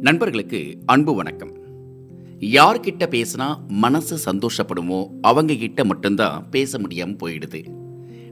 நண்பர்களுக்கு அன்பு வணக்கம். யார்கிட்ட பேசினா மனசு சந்தோஷப்படுமோ அவங்க கிட்ட மட்டும்தான் பேச முடியாமல் போயிடுது.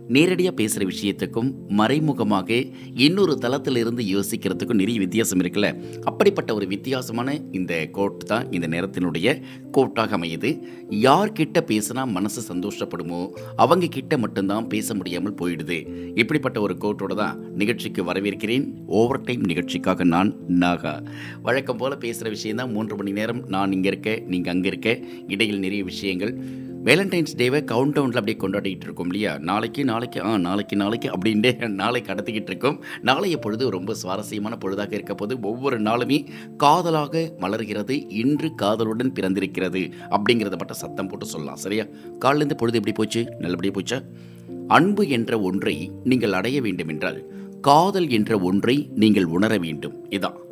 நேரடியாக பேசுகிற விஷயத்துக்கும் மறைமுகமாக இன்னொரு தளத்திலிருந்து யோசிக்கிறதுக்கும் நிறைய வித்தியாசம் இருக்குல்ல? அப்படிப்பட்ட ஒரு வித்தியாசமான இந்த கோட் தான் இந்த நேரத்தினுடைய கோட்டாக அமையுது. யார்கிட்ட பேசினா மனசு சந்தோஷப்படுமோ அவங்க கிட்ட மட்டும்தான் பேச முடியாமல் போயிடுது. இப்படிப்பட்ட ஒரு கோட்டோட தான் நிகழ்ச்சிக்கு வரவேற்கிறேன். ஓவர் டைம் நிகழ்ச்சிக்காக நான் நாகா. வழக்கம் போல் பேசுகிற விஷயம்தான் மூன்று மணி நேரம் நான் இங்கே இருக்க நீங்கள் அங்கே இருக்க. இடையில் நிறைய விஷயங்கள். வேலண்டைன்ஸ் டேவை கவுண்ட் டவுனில் அப்படியே கொண்டாடிட்டு இருக்கோம் இல்லையா? நாளைக்கு நாளைக்கு ஆ நாளைக்கு நாளைக்கு அப்படின்ட்டு நாளை கடத்திக்கிட்டு இருக்கோம். நாளைய பொழுது ரொம்ப சுவாரஸ்யமான பொழுதாக இருக்க போது ஒவ்வொரு நாளுமே காதலாக மலர்கிறது இன்று காதலுடன் பிறந்திருக்கிறது அப்படிங்கிறத மட்டும் சத்தம் போட்டு சொல்லலாம். சரியா? காலிலேருந்து பொழுது எப்படி போச்சு? நல்லபடியாக போச்சா? அன்பு என்ற ஒன்றை நீங்கள் அடைய வேண்டும் என்றால் காதல் என்ற ஒன்றை நீங்கள் உணர வேண்டும். இதான்.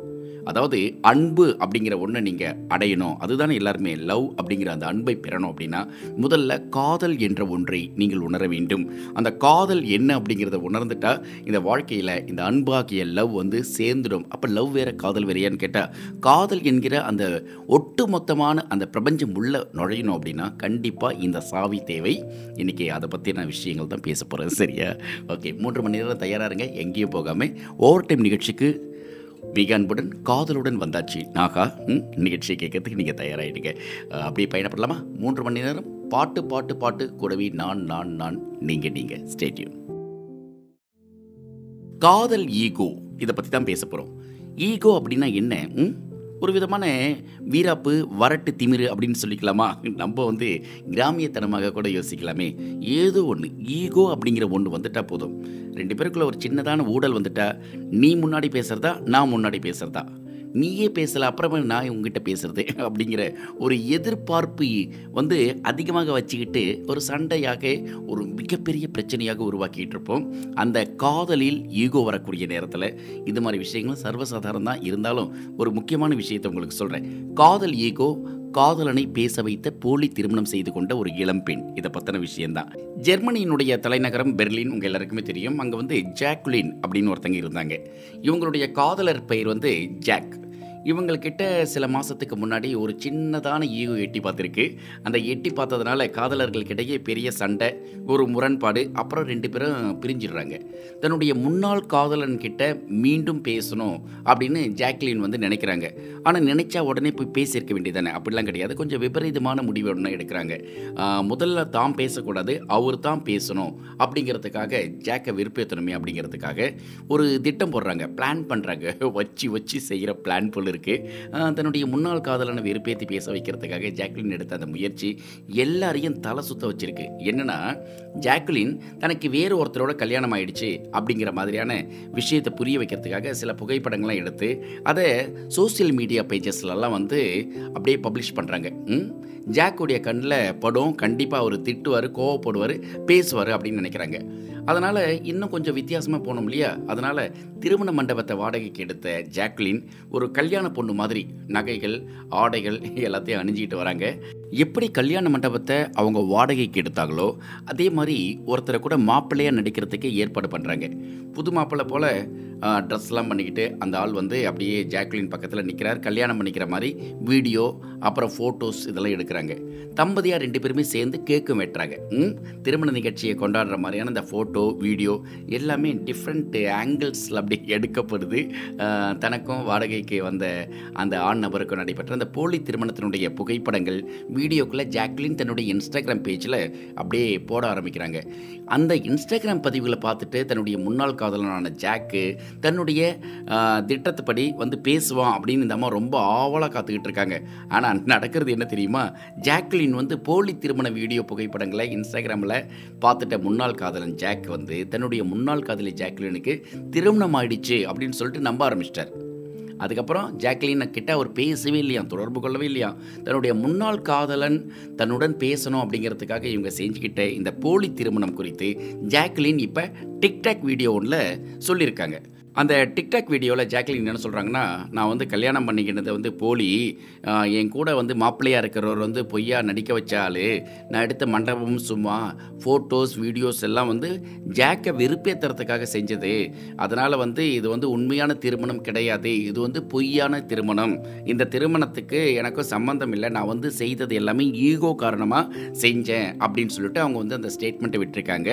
அதாவது அன்பு அப்படிங்கிற ஒன்றை நீங்கள் அடையணும். அதுதானே எல்லாருமே லவ் அப்படிங்கிற அந்த அன்பை பெறணும் அப்படின்னா முதல்ல காதல் என்ற ஒன்றை நீங்கள் உணர வேண்டும். அந்த காதல் என்ன அப்படிங்கிறத உணர்ந்துட்டா இந்த வாழ்க்கையில் இந்த அன்பாகிய லவ் வந்து சேர்ந்துடும். அப்போ லவ் வேற காதல் வேறையான்னு கேட்டால் காதல் என்கிற அந்த ஒட்டுமொத்தமான அந்த பிரபஞ்சம் உள்ள நுழையணும் அப்படின்னா கண்டிப்பாக இந்த சாவி தேவை. இன்றைக்கி அதை பற்றின விஷயங்கள் தான் பேச போகிறேன் சரியா? ஓகே மூன்று மணி நேரம் தயாராக இருங்க. எங்கேயும் போகாமல் ஓவர் டைம் நிகழ்ச்சிக்கு மிக அன்புடன் காதலுடன் வந்தாச்சு. நாகா ம், நிகழ்ச்சியை கேட்கறதுக்கு நீங்கள் தயாராகிடுங்க அப்படியே பயணப்படலாமா? மூன்று மணி நேரம் பாட்டு பாட்டு பாட்டு கூடவே நான் நான் நான் நீங்கள் நீங்கள் ஸ்டேடியம் காதல் ஈகோ இதை பற்றி தான் பேச போகிறோம் ஈகோ அப்படின்னா என்ன? ம்? ஒரு விதமான வீராப்பு வரட்டு திமிரு அப்படின்னு சொல்லிக்கலாமா? நம்ம வந்து கிராமியத்தனமாக கூட யோசிக்கலாமே. ஏதோ ஒன்று ஈகோ அப்படிங்கிற ஒன்று வந்துட்டா போதும். ரெண்டு பேருக்குள்ள ஒரு சின்னதான ஊடல் வந்துட்டா நீ முன்னாடி பேசுகிறதா நான் முன்னாடி பேசுகிறதா நீயே பேசலை அப்புறமே நான் உங்ககிட்ட பேசுறது அப்படிங்கிற ஒரு எதிர்பார்ப்பு வந்து அதிகமாக வச்சுக்கிட்டு ஒரு சண்டையாக ஒரு மிகப்பெரிய பிரச்சனையாக உருவாக்கிட்டு இருப்போம். அந்த காதலில் ஈகோ வரக்கூடிய நேரத்தில் இது மாதிரி விஷயங்களும் சர்வசாதாரணம் தான். இருந்தாலும் ஒரு முக்கியமான விஷயத்தை உங்களுக்கு சொல்கிறேன் காதல் ஈகோ காதலனை பேச வைத்த போலி திருமணம் செய்து கொண்ட ஒரு இளம்பெண் இதை பற்றின விஷயம்தான். ஜெர்மனியினுடைய தலைநகரம் பெர்லின் உங்கள் எல்லாருக்குமே தெரியும். அங்கே வந்து ஜாக்குலின் அப்படின்னு ஒருத்தங்க இருந்தாங்க. இவங்களுடைய காதலர் பெயர் வந்து ஜாக். இவங்கக்கிட்ட சில மாதத்துக்கு முன்னாடி ஒரு சின்னதான ஈகோ எட்டி பார்த்துருக்கு. அந்த எட்டி பார்த்ததுனால காதலர்களுக்கிடையே பெரிய சண்டை ஒரு முரண்பாடு அப்புறம் ரெண்டு பேரும் பிரிஞ்சிடுறாங்க. தன்னுடைய முன்னாள் காதலன் கிட்ட மீண்டும் பேசணும் அப்படின்னு ஜாக்லின் வந்து நினைக்கிறாங்க. ஆனால் நினைச்சா உடனே போய் பேசியிருக்க வேண்டியதானே அப்படிலாம் கிடையாது. கொஞ்சம் விபரீதமான முடிவு ஒன்று எடுக்கிறாங்க. முதல்ல தான் பேசக்கூடாது அவர் தான் பேசணும் அப்படிங்கிறதுக்காக ஜாக்கை விருப்பத்தணுமே அப்படிங்கிறதுக்காக ஒரு திட்டம் போடுறாங்க. பிளான் பண்ணுறாங்க வச்சு வச்சு செய்கிற பிளான் போல் இருக்குது தன்னுடைய முன்னாள் காதலனை வெறுப்பேற்றி பேச வைக்கிறதுக்காக ஜாக்லின் எடுத்த அந்த முயற்சி எல்லாரையும் தலை சுத்த வச்சிருக்கு. என்னன்னா ஜாக்லின் தனக்கு வேறு ஒருத்தரோட கல்யாணம் ஆயிடுச்சு அப்படிங்கிற மாதிரியான விஷயத்தை புரிய வைக்கிறதுக்காக சில புகைப்படங்கள்லாம் எடுத்து அதை சோஷியல் மீடியா பேஜஸ்லலாம் வந்து அப்படியே பப்ளிஷ் பண்ணுறாங்க ஜாக்குடைய கண்ணில் படம் கண்டிப்பாக அவர் திட்டுவார் கோவப்படுவார் பேசுவார் அப்படின்னு நினைக்கிறாங்க. அதனால் இன்னும் கொஞ்சம் வித்தியாசமாக போனோம் இல்லையா? அதனால் திருமண மண்டபத்தை வாடகைக்கு எடுத்த ஜாக்லின் ஒரு கல்யாண பொண்ணு மாதிரி நகைகள் ஆடைகள் எல்லாத்தையும் அணிஞ்சிக்கிட்டு வராங்க. எப்படி கல்யாண மண்டபத்தை அவங்க வாடகைக்கு எடுத்தாங்களோ அதே மாதிரி ஒருத்தரை கூட மாப்பிள்ளையாக நடிக்கிறதுக்கு ஏற்பாடு பண்ணுறாங்க புது மாப்பிள்ளை போல் ட்ரெஸ்லாம் பண்ணிக்கிட்டு அந்த ஆள் வந்து அப்படியே ஜாக்லின் பக்கத்தில் நிற்கிறார் கல்யாணம் பண்ணிக்கிற மாதிரி வீடியோ அப்புறம் ஃபோட்டோஸ் இதெல்லாம் எடுக்கிறாங்க. தம்பதியாக ரெண்டு பேருமே சேர்ந்து கேக்கும் வெட்டுறாங்க. திருமண நிகழ்ச்சியை கொண்டாடுற மாதிரியான இந்த ஃபோட்டோ வீடியோ எல்லாமே டிஃப்ரெண்ட் ஆங்கிள்ஸில் அப்படி எடுக்கப்படுது. தனக்கும் வாடகைக்கு வந்த அந்த ஆண் நபருக்கும் நடைபெற்ற அந்த போலி திருமணத்தினுடைய புகைப்படங்கள் வீடியோக்குள்ளே ஜாக்லின் தன்னுடைய இன்ஸ்டாகிராம் பேஜில் அப்படியே போட ஆரம்பிக்கிறாங்க. அந்த இன்ஸ்டாகிராம் பதிவுகளை பார்த்துட்டு தன்னுடைய முன்னாள் காதலனான ஜாக்கு தன்னுடைய திட்டத்துப்படி வந்து பேசுவான் அப்படின்னு இந்த அம்மா ரொம்ப ஆவலாக காத்துக்கிட்டு இருக்காங்க. ஆனால் நடக்கிறது என்ன தெரியுமா? ஜாக்லின் வந்து போலி திருமண வீடியோ புகைப்படங்களை இன்ஸ்டாகிராமில் பார்த்துட்ட முன்னாள் காதலன் ஜாக் வந்து தன்னுடைய முன்னாள் காதலி ஜாக்லினுக்கு திருமணம் ஆயிடுச்சு அப்படின்னு சொல்லிட்டு நம்ப ஆரம்பிச்சிட்டார். அதுக்கப்புறம் ஜாக்லின் கிட்ட அவர் பேசவே இல்லையா? தொடர்பு கொள்ளவே இல்லையா? தன்னுடைய முன்னாள் காதலன் தன்னுடன் பேசணும் அப்படிங்கிறதுக்காக இவங்க செஞ்சுக்கிட்ட இந்த போலி திருமணம் குறித்து ஜாக்லின் இப்போ டிக்டாக் வீடியோ ஒன்றில் சொல்லியிருக்காங்க. அந்த டிக்டாக் வீடியோவில் ஜாக்லின் என்ன சொல்கிறாங்கன்னா நான் வந்து கல்யாணம் பண்ணிக்கினது வந்து போலி. என் கூட வந்து மாப்பிள்ளையாக இருக்கிறவர் வந்து பொய்யா நடிக்க வச்சாலே நான் எடுத்த மண்டபம் சும்மா. ஃபோட்டோஸ் வீடியோஸ் எல்லாம் வந்து ஜாக்கை வெறுப்பேற்றுறதுக்காக செஞ்சது. அதனால் வந்து இது வந்து உண்மையான திருமணம் கிடையாது. இது வந்து பொய்யான திருமணம். இந்த திருமணத்துக்கு எனக்கும் சம்மந்தம் இல்லை. நான் வந்து செய்தது எல்லாமே ஈகோ காரணமாக செஞ்சேன். அப்படின்னு சொல்லிட்டு அவங்க வந்து அந்த ஸ்டேட்மெண்ட்டை விட்டுருக்காங்க.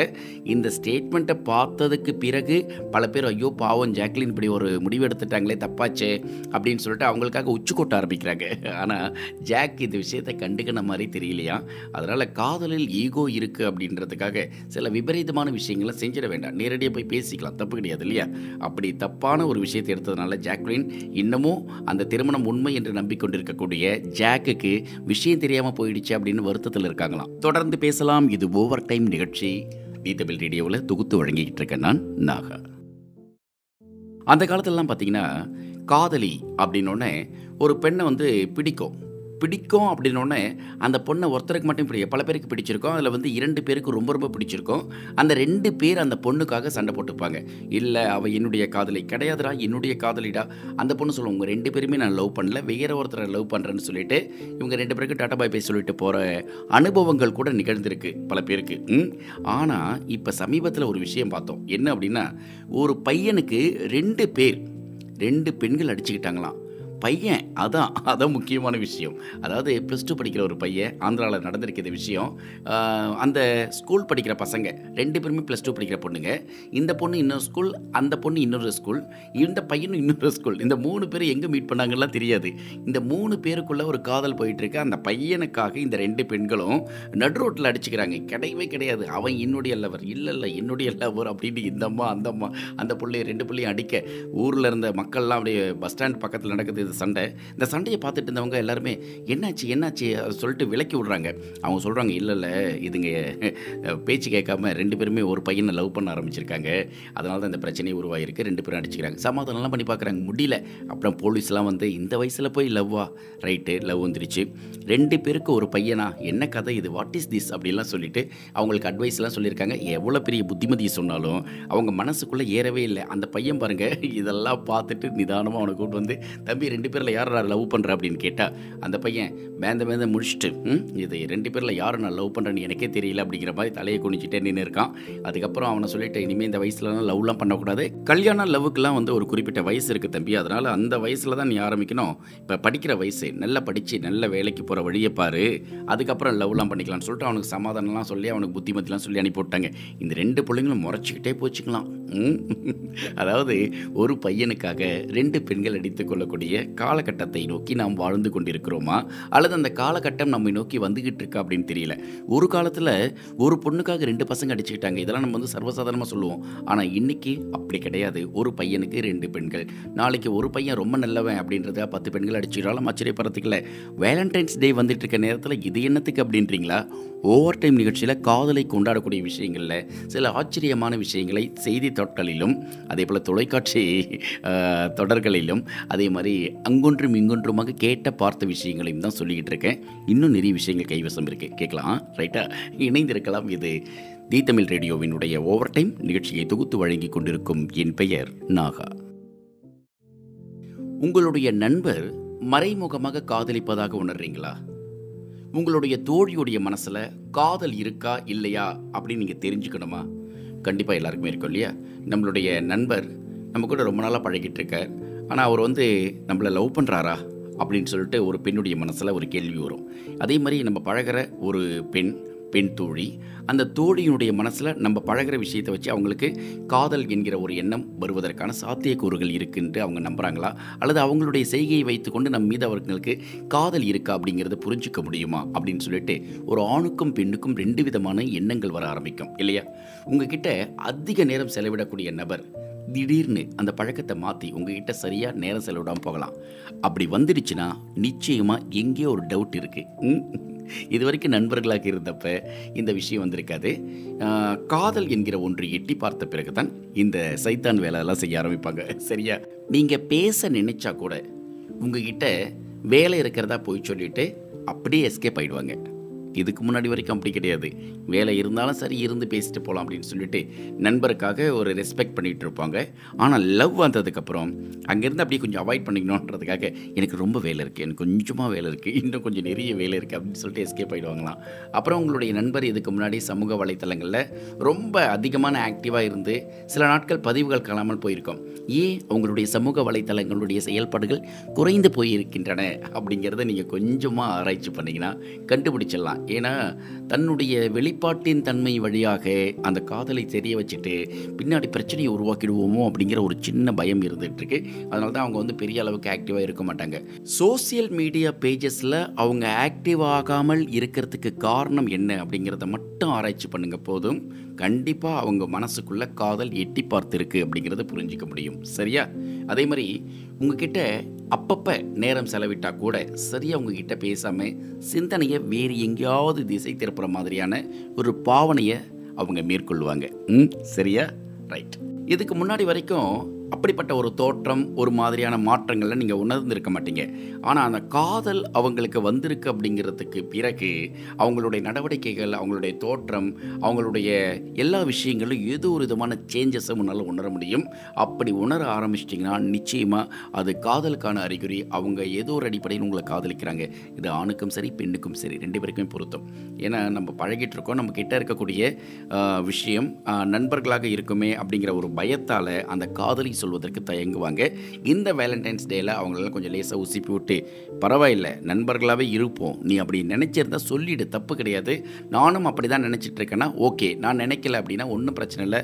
இந்த ஸ்டேட்மெண்ட்டை பார்த்ததுக்கு பிறகு பல பேர் ஐயோ பாவம் ஜாக்லின் இப்படி ஒரு முடிவு எடுத்துட்டாங்களே தப்பாச்சே அப்படின்னு சொல்லிட்டு அவங்களுக்காக உச்சு கொட்ட ஆரம்பிக்கிறாங்க. ஆனால் ஜாக் இந்த விஷயத்தை கண்டுக்கின மாதிரி தெரியலையா? அதனால் காதலில் ஈகோ இருக்குது அப்படின்றதுக்காக சில விபரீதமான விஷயங்களை செஞ்சிட வேண்டாம். நேரடியாக போய் பேசிக்கலாம் தப்பு கிடையாது இல்லையா? அப்படி தப்பான ஒரு விஷயத்தை எடுத்ததுனால ஜாக்லின் இன்னமும் அந்த திருமணம் உண்மை என்று நம்பிக்கொண்டிருக்கக்கூடிய ஜாக்குக்கு விஷயம் தெரியாமல் போயிடுச்சு அப்படின்னு வருத்தத்தில் இருக்காங்களாம். தொடர்ந்து பேசலாம். இது ஓவர் டைம் நிகழ்ச்சி. தமிழ் ரேடியோவில் தொகுத்து வழங்கிக்கிட்டு இருக்கேன் நான் நாகா. அந்த காலத்திலலாம் பார்த்தீங்கன்னா காதலி அப்படின்னோடனே ஒரு பெண்ணை வந்து பிடிக்கும். பிடிக்கும் அப்படின்னோடனே அந்த பொண்ணை ஒருத்தருக்கு மட்டும் பிடிக்கும் பல பேருக்கு பிடிச்சிருக்கும். அதில் வந்து இரண்டு பேருக்கு ரொம்ப ரொம்ப பிடிச்சிருக்கும். அந்த ரெண்டு பேர் அந்த பொண்ணுக்காக சண்டை போட்டுப்பாங்க. இல்லை அவள் என்னுடைய காதலி கிடையாதுடா என்னுடைய காதலிடா. அந்த பொண்ணு சொல்லுவோம் உங்கள் ரெண்டு பேருமே நான் லவ் பண்ணல வேற ஒருத்தரை லவ் பண்ணுறேன்னு சொல்லிட்டு இவங்க ரெண்டு பேருக்கு டாட்டா பாய் பை சொல்லிட்டு போகிற அனுபவங்கள் கூட நிகழ்ந்திருக்கு பல பேருக்கு. ம்? ஆனால் இப்போ சமீபத்தில் ஒரு விஷயம் பார்த்தோம். என்ன அப்படின்னா ஒரு பையனுக்கு ரெண்டு பேர் ரெண்டு பெண்கள் அடிச்சுக்கிட்டாங்களாம். பையன் அதான் அதான் முக்கியமான விஷயம். அதாவது ப்ளஸ் டூ படிக்கிற ஒரு பையன் ஆந்திராவில் நடந்திருக்கிற விஷயம் அந்த ஸ்கூல் படிக்கிற பசங்க ரெண்டு பேருமே ப்ளஸ் டூ படிக்கிற பொண்ணுங்க. இந்த பொண்ணு இன்னொரு ஸ்கூல் அந்த பொண்ணு இன்னொரு ஸ்கூல் இந்த பையனும் இன்னொரு ஸ்கூல் இந்த மூணு பேர் எங்கே மீட் பண்ணாங்கலாம் தெரியாது. இந்த மூணு பேருக்குள்ளே ஒரு காதல் போயிட்டுருக்கு. அந்த பையனுக்காக இந்த ரெண்டு பெண்களும் நடு ரோட்டில் அடிச்சுக்கிறாங்க. கிடையவே கிடையாது. அவன் என்னுடைய லவர் இல்லை இல்லை என்னுடைய லவர் அப்படின்னு இந்த அம்மா அந்த அம்மா அந்த பிள்ளைய ரெண்டு பிள்ளையும் அடிக்க ஊரில் இருந்த மக்கள்லாம் அப்படியே பஸ் ஸ்டாண்ட் பக்கத்தில் நடக்குது. இந்த சண்டை. இந்த சண்டையை பார்த்துட்டு இருந்தவங்க எல்லாருமே என்னாச்சு என்னாச்சு? அதை சொல்லிட்டு விலக்கி விடுறாங்க. அவங்க சொல்கிறாங்க இல்லை இல்லை இதுங்க பேச்சு கேட்காம ரெண்டு பேருமே ஒரு பையனை லவ் பண்ண ஆரம்பிச்சிருக்காங்க. அதனால தான் இந்த பிரச்சனை உருவாகிருக்கு ரெண்டு பேரும் அடிச்சுக்கிறாங்க. சமாதானம்லாம் பண்ணி பார்க்குறாங்க. முடியல. அப்புறம் போலீஸ்லாம் வந்து இந்த வயசில் போய் லவ்வா ரைட்டு லவ் வந்துருச்சு. ரெண்டு பேருக்கு ஒரு பையனா? என்ன கதை இது? வாட் இஸ் திஸ் அப்படிலாம் சொல்லிட்டு அவங்களுக்கு அட்வைஸ்லாம் சொல்லியிருக்காங்க. எவ்வளோ பெரிய புத்திமதி சொன்னாலும் அவங்க மனசுக்குள்ளே ஏறவே இல்லை. அந்த பையன் பாருங்க இதெல்லாம் பார்த்துட்டு நிதானமாக அவனை கூட்டு வந்து தம்பி ரெண்டு பேரில் யார் நான் லவ் பண்ணுற அப்படின்னு கேட்டால் அந்த பையன் மேந்த மேந்த முடிச்சுட்டு "ம், இது ரெண்டு பேரில் யாரை நான் லவ் பண்ணுறேன்னு எனக்கே தெரியல அப்படிங்கிற மாதிரி தலையை குனிச்சிட்டே நின்று இருக்கான். அதுக்கப்புறம் அவனை சொல்லிட்டு இனிமேல் இந்த வயசுலலாம் லவ்லாம் பண்ணக்கூடாது. கல்யாண லவ்வுக்கெல்லாம் வந்து ஒரு குறிப்பிட்ட வயசு இருக்குது தம்பி. அதனால் அந்த வயசில் தான் நீ ஆரம்பிக்கணும். இப்போ படிக்கிற வயசு நல்லா படித்து நல்ல வேலைக்கு போகிற வழியை பாரு. அதுக்கப்புறம் லவ்லாம் பண்ணிக்கலாம்னு சொல்லிட்டு அவனுக்கு சமாதானம்லாம் சொல்லி அவனுக்கு புத்திமதிலாம் சொல்லி அனுப்பிவிட்டாங்க. இந்த ரெண்டு பிள்ளைங்களும் முறைச்சிக்கிட்டே போச்சுக்கலாம் ம். அதாவது ஒரு பையனுக்காக ரெண்டு பெண்கள் அடித்துக்கொள்ளக்கூடிய காலகட்டத்தை நோக்கி நாம் வாழ்ந்து கொண்டிருக்கிறோமா? அல்லது அந்த காலகட்டம் நம்மை நோக்கி வந்துகிட்டு இருக்கா அப்படின்னு தெரியல. ஒரு காலத்தில் ஒரு பொண்ணுக்காக ரெண்டு பசங்க அடிச்சுக்கிட்டாங்க. இதெல்லாம் நம்ம வந்து சர்வசாதாரணமாக சொல்லுவோம். ஆனால் இன்னைக்கு அப்படி கிடையாது. ஒரு பையனுக்கு ரெண்டு பெண்கள். நாளைக்கு ஒரு பையன் ரொம்ப நல்லவன் அப்படின்றத பத்து பெண்கள் அடிச்சுக்கிறாலும் ஆச்சரியப்படுறதுக்கு இல்லை. வேலண்டைன்ஸ் டே வந்துட்டு இருக்க நேரத்தில் இது என்னத்துக்கு அப்படின்றீங்களா? ஓவர் டைம் நிகழ்ச்சியில் காதலை கொண்டாடக்கூடிய விஷயங்களில் சில ஆச்சரியமான விஷயங்களை செய்தித்தாட்களிலும் அதே போல் தொலைக்காட்சி தொடர்களிலும் அதே மாதிரி அங்கொன்றும் இங்கொன்றுமாக கேட்ட பார்த்த விஷயங்களையும் தான் சொல்லிக்கிட்டு இருக்கேன். இன்னும் நிறைய விஷயங்கள் கைவசம் இருக்குது கேட்கலாம். ரைட்டாக இணைந்திருக்கலாம். இது தி தமிழ் ரேடியோவினுடைய ஓவர் டைம் நிகழ்ச்சியை தொகுத்து வழங்கி கொண்டிருக்கும் என் பெயர் நாகா. உங்களுடைய நண்பர் மறைமுகமாக காதலிப்பதாக உணர்றீங்களா? உங்களுடைய தோழியுடைய மனசில் காதல் இருக்கா இல்லையா அப்படின்னு நீங்கள் தெரிஞ்சுக்கணுமா? கண்டிப்பாக எல்லாருக்குமே இருக்கும் இல்லையா? நம்மளுடைய நண்பர் நம்ம கூட ரொம்ப நாளாக பழகிட்டு இருக்கார். ஆனால் அவர் வந்து நம்மளை லவ் பண்ணுறாரா அப்படின்னு சொல்லிட்டு ஒரு பெண்ணுடைய மனசில் ஒரு கேள்வி வரும். அதே மாதிரி நம்ம பழகுற ஒரு பெண் பெண் தோழி. அந்த தோழியினுடைய மனசில் நம்ம பழகுற விஷயத்தை வச்சு அவங்களுக்கு காதல் என்கிற ஒரு எண்ணம் வருவதற்கான சாத்தியக்கூறுகள் இருக்குன்ட்டு அவங்க நம்புகிறாங்களா அல்லது அவங்களுடைய செய்கையை வைத்துக்கொண்டு நம்ம மீது அவர்களுக்கு காதல் இருக்கா அப்படிங்கிறத புரிஞ்சுக்க முடியுமா? அப்படின்னு சொல்லிட்டு ஒரு ஆணுக்கும் பெண்ணுக்கும் ரெண்டு விதமான எண்ணங்கள் வர ஆரம்பிக்கும். இல்லையா? உங்ககிட்ட அதிக நேரம் செலவிடக்கூடிய நபர் திடீர்னு அந்த பழக்கத்தை மாற்றி உங்ககிட்ட சரியாக நேரம் செலவிடாமல் போகலாம். அப்படி வந்துடுச்சுன்னா நிச்சயமாக எங்கேயோ ஒரு டவுட் இருக்குது இது வரைக்கும் நண்பர்களாக இருந்தப்ப இந்த விஷயம் வந்திருக்காது. காதல் என்கிற ஒன்று எட்டி பார்த்த பிறகு தான் இந்த சைத்தான் வேலையெல்லாம் செய்ய ஆரம்பிப்பாங்க. சரியா? நீங்கள் பேச நினைச்சா கூட உங்ககிட்ட வேலை இருக்கிறதா போய் சொல்லிட்டு அப்படியே எஸ்கேப் ஆயிடுவாங்க. இதுக்கு முன்னாடி வரைக்கும் அப்படி கிடையாது. வேலை இருந்தாலும் சரி இருந்து பேசிட்டு போகலாம் அப்படின்னு சொல்லிட்டு நண்பருக்காக ஒரு ரெஸ்பெக்ட் பண்ணிகிட்டு இருப்பாங்க. ஆனால் லவ் வந்ததுக்கப்புறம் அங்கேருந்து அப்படியே கொஞ்சம் அவாய்ட் பண்ணிக்கணுன்றதுக்காக எனக்கு ரொம்ப வேலை இருக்குது எனக்கு கொஞ்சமாக வேலை இருக்குது இன்னும் கொஞ்சம் நிறைய வேலை இருக்குது அப்படின்னு சொல்லிட்டு எஸ்கேப் ஆகிடுவாங்களாம் அப்புறம் உங்களுடைய நண்பர் இதுக்கு முன்னாடி சமூக வலைத்தளங்களில் ரொம்ப அதிகமான ஆக்டிவாக இருந்து சில நாட்கள் பதிவுகள் காணாமல் போயிருக்கோம். ஏன் உங்களுடைய சமூக வலைத்தளங்களுடைய செயல்பாடுகள் குறைந்து போயிருக்கின்றன அப்படிங்கிறத நீங்கள் கொஞ்சமாக ஆராய்ச்சி பண்ணிங்கன்னா கண்டுபிடிச்சிடலாம். ஏன்னா தன்னுடைய வெளிப்பாட்டின் தன்மை வழியாக அந்த காதலை தெரிய வச்சுட்டு பின்னாடி பிரச்சனையை உருவாக்கிடுவோமோ அப்படிங்கிற ஒரு சின்ன பயம் இருந்துகிட்டு இருக்கு அதனால தான் அவங்க வந்து பெரிய அளவுக்கு ஆக்டிவாக இருக்க மாட்டாங்க. சோசியல் மீடியா பேஜஸில் அவங்க ஆக்டிவ் ஆகாமல் இருக்கிறதுக்கு காரணம் என்ன அப்படிங்கிறத மட்டும் ஆராய்ச்சி பண்ணுங்க போதும். கண்டிப்பாக அவங்க மனசுக்குள்ளே காதல் எட்டி பார்த்துருக்கு அப்படிங்கிறத புரிஞ்சிக்க முடியும். சரியா? அதே மாதிரி உங்ககிட்ட அப்பப்போ நேரம் செலவிட்டா கூட சரியாக உங்ககிட்ட பேசாமல் சிந்தனையை வேறு எங்கேயாவது திசை திருப்புற மாதிரியான ஒரு பாவனையை அவங்க மேற்கொள்வாங்க. ம்? சரியா? ரைட். இதுக்கு முன்னாடி வரைக்கும் அப்படிப்பட்ட ஒரு தோற்றம் ஒரு மாதிரியான மாற்றங்களில் நீங்கள் உணர்ந்திருக்க மாட்டீங்க. ஆனால் அந்த காதல் அவங்களுக்கு வந்திருக்கு அப்படிங்கிறதுக்கு பிறகு அவங்களுடைய நடவடிக்கைகள் அவங்களுடைய தோற்றம் அவங்களுடைய எல்லா விஷயங்களும் ஏதோ ஒரு விதமான சேஞ்சஸை உன்னால் உணர முடியும். அப்படி உணர ஆரம்பிச்சிட்டிங்கன்னா நிச்சயமாக அது காதலுக்கான அறிகுறி. அவங்க ஏதோ ஒரு அடிப்படையில் உங்களை காதலிக்கிறாங்க. இது ஆணுக்கும் சரி பெண்ணுக்கும் சரி ரெண்டு பேருக்குமே பொருத்தம் ஏன்னா நம்ம பழகிட்டு இருக்கோம். நம்ம கிட்ட இருக்கக்கூடிய விஷயம் நண்பர்களாக இருக்குமே அப்படிங்கிற ஒரு பயத்தால் அந்த காதலி சொல்வதற்கு தயங்குவாங்க. இந்த வேலண்டைன்ஸ் டேயில் அவங்களெல்லாம் கொஞ்சம் லேசாக உசிப்பி விட்டு பரவாயில்லை நண்பர்களாகவே இருப்போம். நீ அப்படி நினச்சிருந்தா சொல்லிவிடு தப்பு கிடையாது. நானும் அப்படி தான் நினச்சிட்டு இருக்கேன்னா ஓகே. நான் நினைக்கல அப்படின்னா ஒன்றும் பிரச்சனை இல்லை.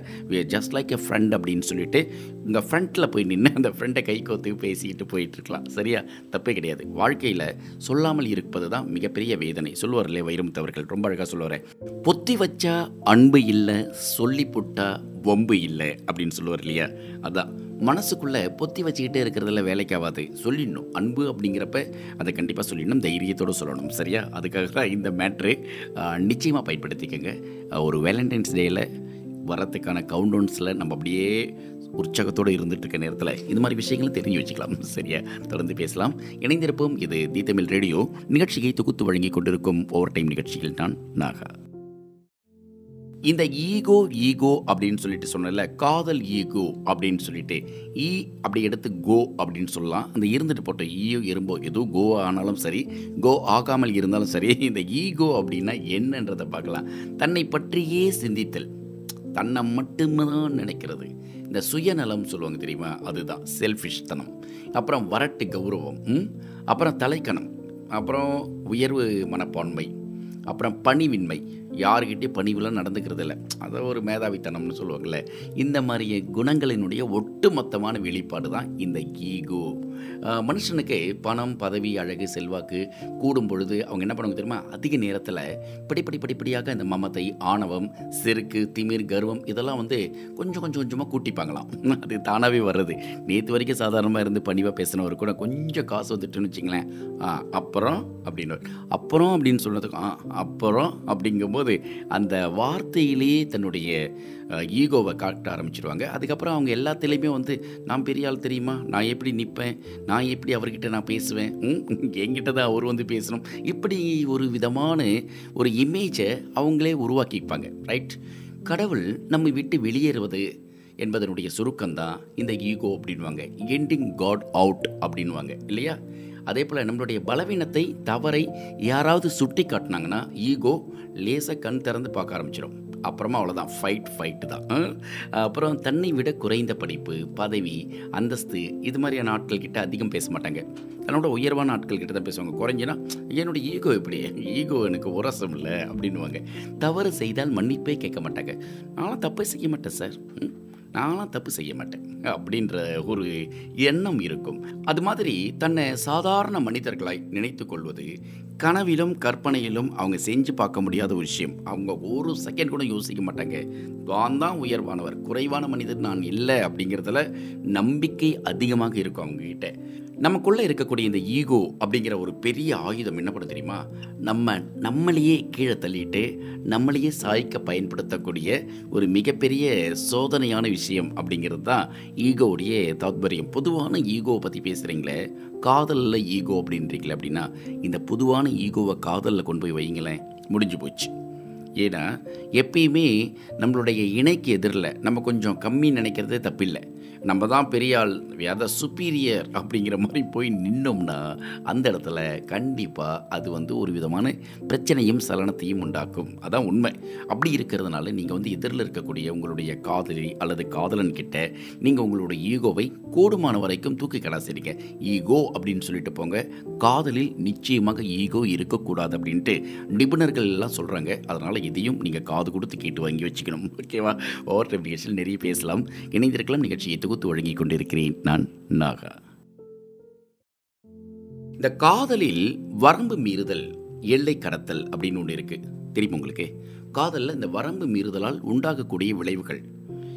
ஜஸ்ட் லைக் எ ஃப்ரெண்ட் அப்படின்னு சொல்லிட்டு உங்கள் ஃப்ரண்ட்டில் போய் நின்று அந்த ஃப்ரெண்டை கை கோத்து பேசிக்கிட்டு போயிட்டு இருக்கலாம் சரியா? தப்பே கிடையாது. வாழ்க்கையில் சொல்லாமல் இருப்பது தான் மிகப்பெரிய வேதனை. சொல்லுவார்லே வைரமுத்தவர்கள் ரொம்ப அழகாக சொல்லுவார் பொத்தி வச்சா அன்பு இல்லை சொல்லி புட்டா வம்பு இல்லை அப்படின்னு சொல்லுவார் இல்லையா? அதான். மனசுக்குள்ளே பொத்தி வச்சுக்கிட்டே இருக்கிறதுல வேலைக்காகாது. சொல்லிடணும். அன்பு அப்படிங்கிறப்ப அதை கண்டிப்பாக சொல்லிடணும். தைரியத்தோடு சொல்லணும். சரியா? அதுக்காக தான் இந்த மேட்ரு நிச்சயமாக பயன்படுத்திக்கோங்க. ஒரு வேலண்டைன்ஸ் டேயில் வரத்துக்கான கவுண்டவுன்ஸில் நம்ம அப்படியே உற்சாகத்தோடு இருந்துட்டு இருக்க நேரத்தில் இது மாதிரி விஷயங்களும் தெரிஞ்சு வச்சுக்கலாம். சரியா? தொடர்ந்து பேசலாம். இணைந்திருப்போம். இது தி தமிழ் ரேடியோ. நிகழ்ச்சியை தொகுத்து வழங்கி கொண்டிருக்கும் ஓவர் டைம் நிகழ்ச்சியில் நான் நாகா. இந்த ஈகோ ஈகோ அப்படின்னு சொல்லிட்டு சொன்னல காதல் ஈகோ அப்படின்னு சொல்லிட்டு. ஈ அப்படி எடுத்து கோ அப்படின்னு சொல்லலாம். அந்த இருந்துட்டு போட்ட ஈயோ எறும்போ எதுவும் கோ ஆனாலும் சரி கோ ஆகாமல் இருந்தாலும் சரி இந்த ஈகோ அப்படின்னா என்னன்றதை பார்க்கலாம். தன்னை பற்றியே சிந்தித்தல். தன்னை மட்டும்தான் நினைக்கிறது. இந்த சுயநலம் சொல்லுவாங்க தெரியுமா? அதுதான் செல்ஃபிஷ் தனம் அப்புறம் வரட்டு கௌரவம் அப்புறம் தலைக்கணம். அப்புறம் உயர்வு மனப்பான்மை. அப்புறம் பணிவின்மை. யாருக்கிட்டேயும் பணிவுலாம் நடந்துக்கிறது இல்லை அதை ஒரு மேதாவித்தனம்னு சொல்லுவாங்கள்ல இந்த மாதிரி குணங்களினுடைய ஒட்டுமொத்தமான வெளிப்பாடு தான் இந்த ஈகோ. மனுஷனுக்கு பணம் பதவி அழகு செல்வாக்கு கூடும் பொழுது அவங்க என்ன பண்ணுவாங்க தெரியுமா? அதிக நேரத்தில் படிப்படி படிப்படியாக இந்த மமத்தை ஆணவம் செருக்கு திமிர் கர்வம் இதெல்லாம் வந்து கொஞ்சம் கொஞ்சம் கொஞ்சமாக கூட்டிப்பாங்களாம். அது தானாகவே வர்றது. நேற்று வரைக்கும் சாதாரணமாக இருந்து பணிவாக பேசினவர் கூட கொஞ்சம் காசு வந்துட்டுன்னு வச்சிங்களேன். அப்புறம் அப்படின்னு. அப்புறம் அப்படின்னு சொன்னதுக்கு அப்புறம் அப்படிங்கும்போது அந்த வார்த்தையிலேயே தன்னுடைய ஈகோவை காட்ட ஆரம்பிச்சிருவாங்க. அதுக்கப்புறம் அவங்க எல்லாத்துலேயுமே வந்து நான் பெரிய ஆள் தெரியுமா? நான் எப்படி நிற்பேன் நான் எப்படி அவர்கிட்ட நான் பேசுவேன்? ம், என்கிட்ட தான் அவர் வந்து பேசணும்? இப்படி ஒரு விதமான ஒரு இமேஜை அவங்களே உருவாக்கிப்பாங்க ரைட் கடவுள் நம்மை விட்டு வெளியேறுவது என்பதனுடைய சுருக்கம்தான் இந்த ஈகோ அப்படின்வாங்க எண்டிங் காட் அவுட் அப்படின்வாங்க இல்லையா? அதே போல் நம்மளுடைய பலவீனத்தை தவறை யாராவது சுட்டி காட்டினாங்கன்னா ஈகோ லேசாக கண் திறந்து பார்க்க ஆரம்பிச்சிடும் அப்புறமா அவ்வளோதான் ஃபைட் ஃபைட்டு தான். அப்புறம் தன்னை விட குறைந்த படிப்பு பதவி அந்தஸ்து இது மாதிரியான ஆட்கள் கிட்ட அதிகம் பேச மாட்டாங்க. தன்னோட உயர்வான ஆட்கள் கிட்ட தான் பேசுவாங்க. குறைஞ்சினா என்னோட ஈகோ எப்படி? ஈகோ எனக்கு உரசம் இல்லை. அப்படின்னுவாங்க. தவறு செய்தால் மன்னிப்பே கேட்க மாட்டாங்க. நானும் தப்பே செய்ய மாட்டேன் சார். நானும் தப்பு செய்ய மாட்டேன் அப்படின்ற ஒரு எண்ணம் இருக்கும். அது மாதிரி தன்னை சாதாரண மனிதர்களாய் நினைத்து கொள்வது கனவிலும் கற்பனையிலும் அவங்க செஞ்சு பார்க்க முடியாத ஒரு விஷயம். அவங்க ஒரு செகண்ட் கூட யோசிக்க மாட்டாங்க. தான் தான் உயர்வானவர் குறைவான மனிதர் நான் இல்லை அப்படிங்கிறதுல நம்பிக்கை அதிகமாக இருக்கும் அவங்ககிட்ட. நமக்குள்ளே இருக்கக்கூடிய இந்த ஈகோ அப்படிங்கிற ஒரு பெரிய ஆயுதம் என்ன பண்ண தெரியுமா? நம்ம நம்மளையே கீழே தள்ளிட்டு நம்மளையே சாய்க்க பயன்படுத்தக்கூடிய ஒரு மிகப்பெரிய சோதனையான விஷயம் அப்படிங்கிறது தான் ஈகோவுடைய தாத்பரியம். பொதுவான ஈகோவை பற்றி பேசுகிறீங்களே காதலில் ஈகோ அப்படின்றீங்களே அப்படின்னா இந்த பொதுவான ஈகோவை காதலில் கொண்டு போய் வைங்களேன். முடிஞ்சு போச்சு. ஏன்னா எப்பயுமே நம்மளுடைய இணைக்கு எதிரில் நம்ம கொஞ்சம் கம்மி நினைக்கிறதே தப்பில்லை. நம்ம தான் பெரிய ஆள் சுப்பீரியர் அப்படிங்கிற மாதிரி போய் நின்னோம்னா அந்த இடத்துல கண்டிப்பாக அது வந்து ஒரு விதமான பிரச்சனையும் சலனத்தையும் உண்டாக்கும். அதான் உண்மை. அப்படி இருக்கிறதுனால நீங்கள் வந்து எதிரில் இருக்கக்கூடிய உங்களுடைய காதலி அல்லது காதலன் கிட்ட நீங்கள் உங்களுடைய ஈகோவை கூடுமான வரைக்கும் தூக்கி கடாசிடுங்க. ஈகோ அப்படின்னு சொல்லிட்டு போங்க. காதலில் நிச்சயமாக ஈகோ இருக்கக்கூடாது அப்படின்ட்டு நிபுணர்கள் எல்லாம் சொல்கிறாங்க அதனால் இதையும் நீங்கள் காது கொடுத்து கேட்டு வாங்கி வச்சுக்கணும். ஓகேவா? ஓவர் டைம் நிகழ்ச்சியில் நிறைய பேசலாம். இணைந்திருக்கலாம் நிகழ்ச்சியை தொகுத்து வழங்கி கொண்டிருக்கிறேன் நான் நாகா. இந்த காதலில் வரம்பு மீறுதல் எல்லை கடத்தல் அப்படின்னு ஒன்று இருக்குது தெரியுமா உங்களுக்கு? காதலில் இந்த வரம்பு மீறுதலால் உண்டாகக்கூடிய விளைவுகள்.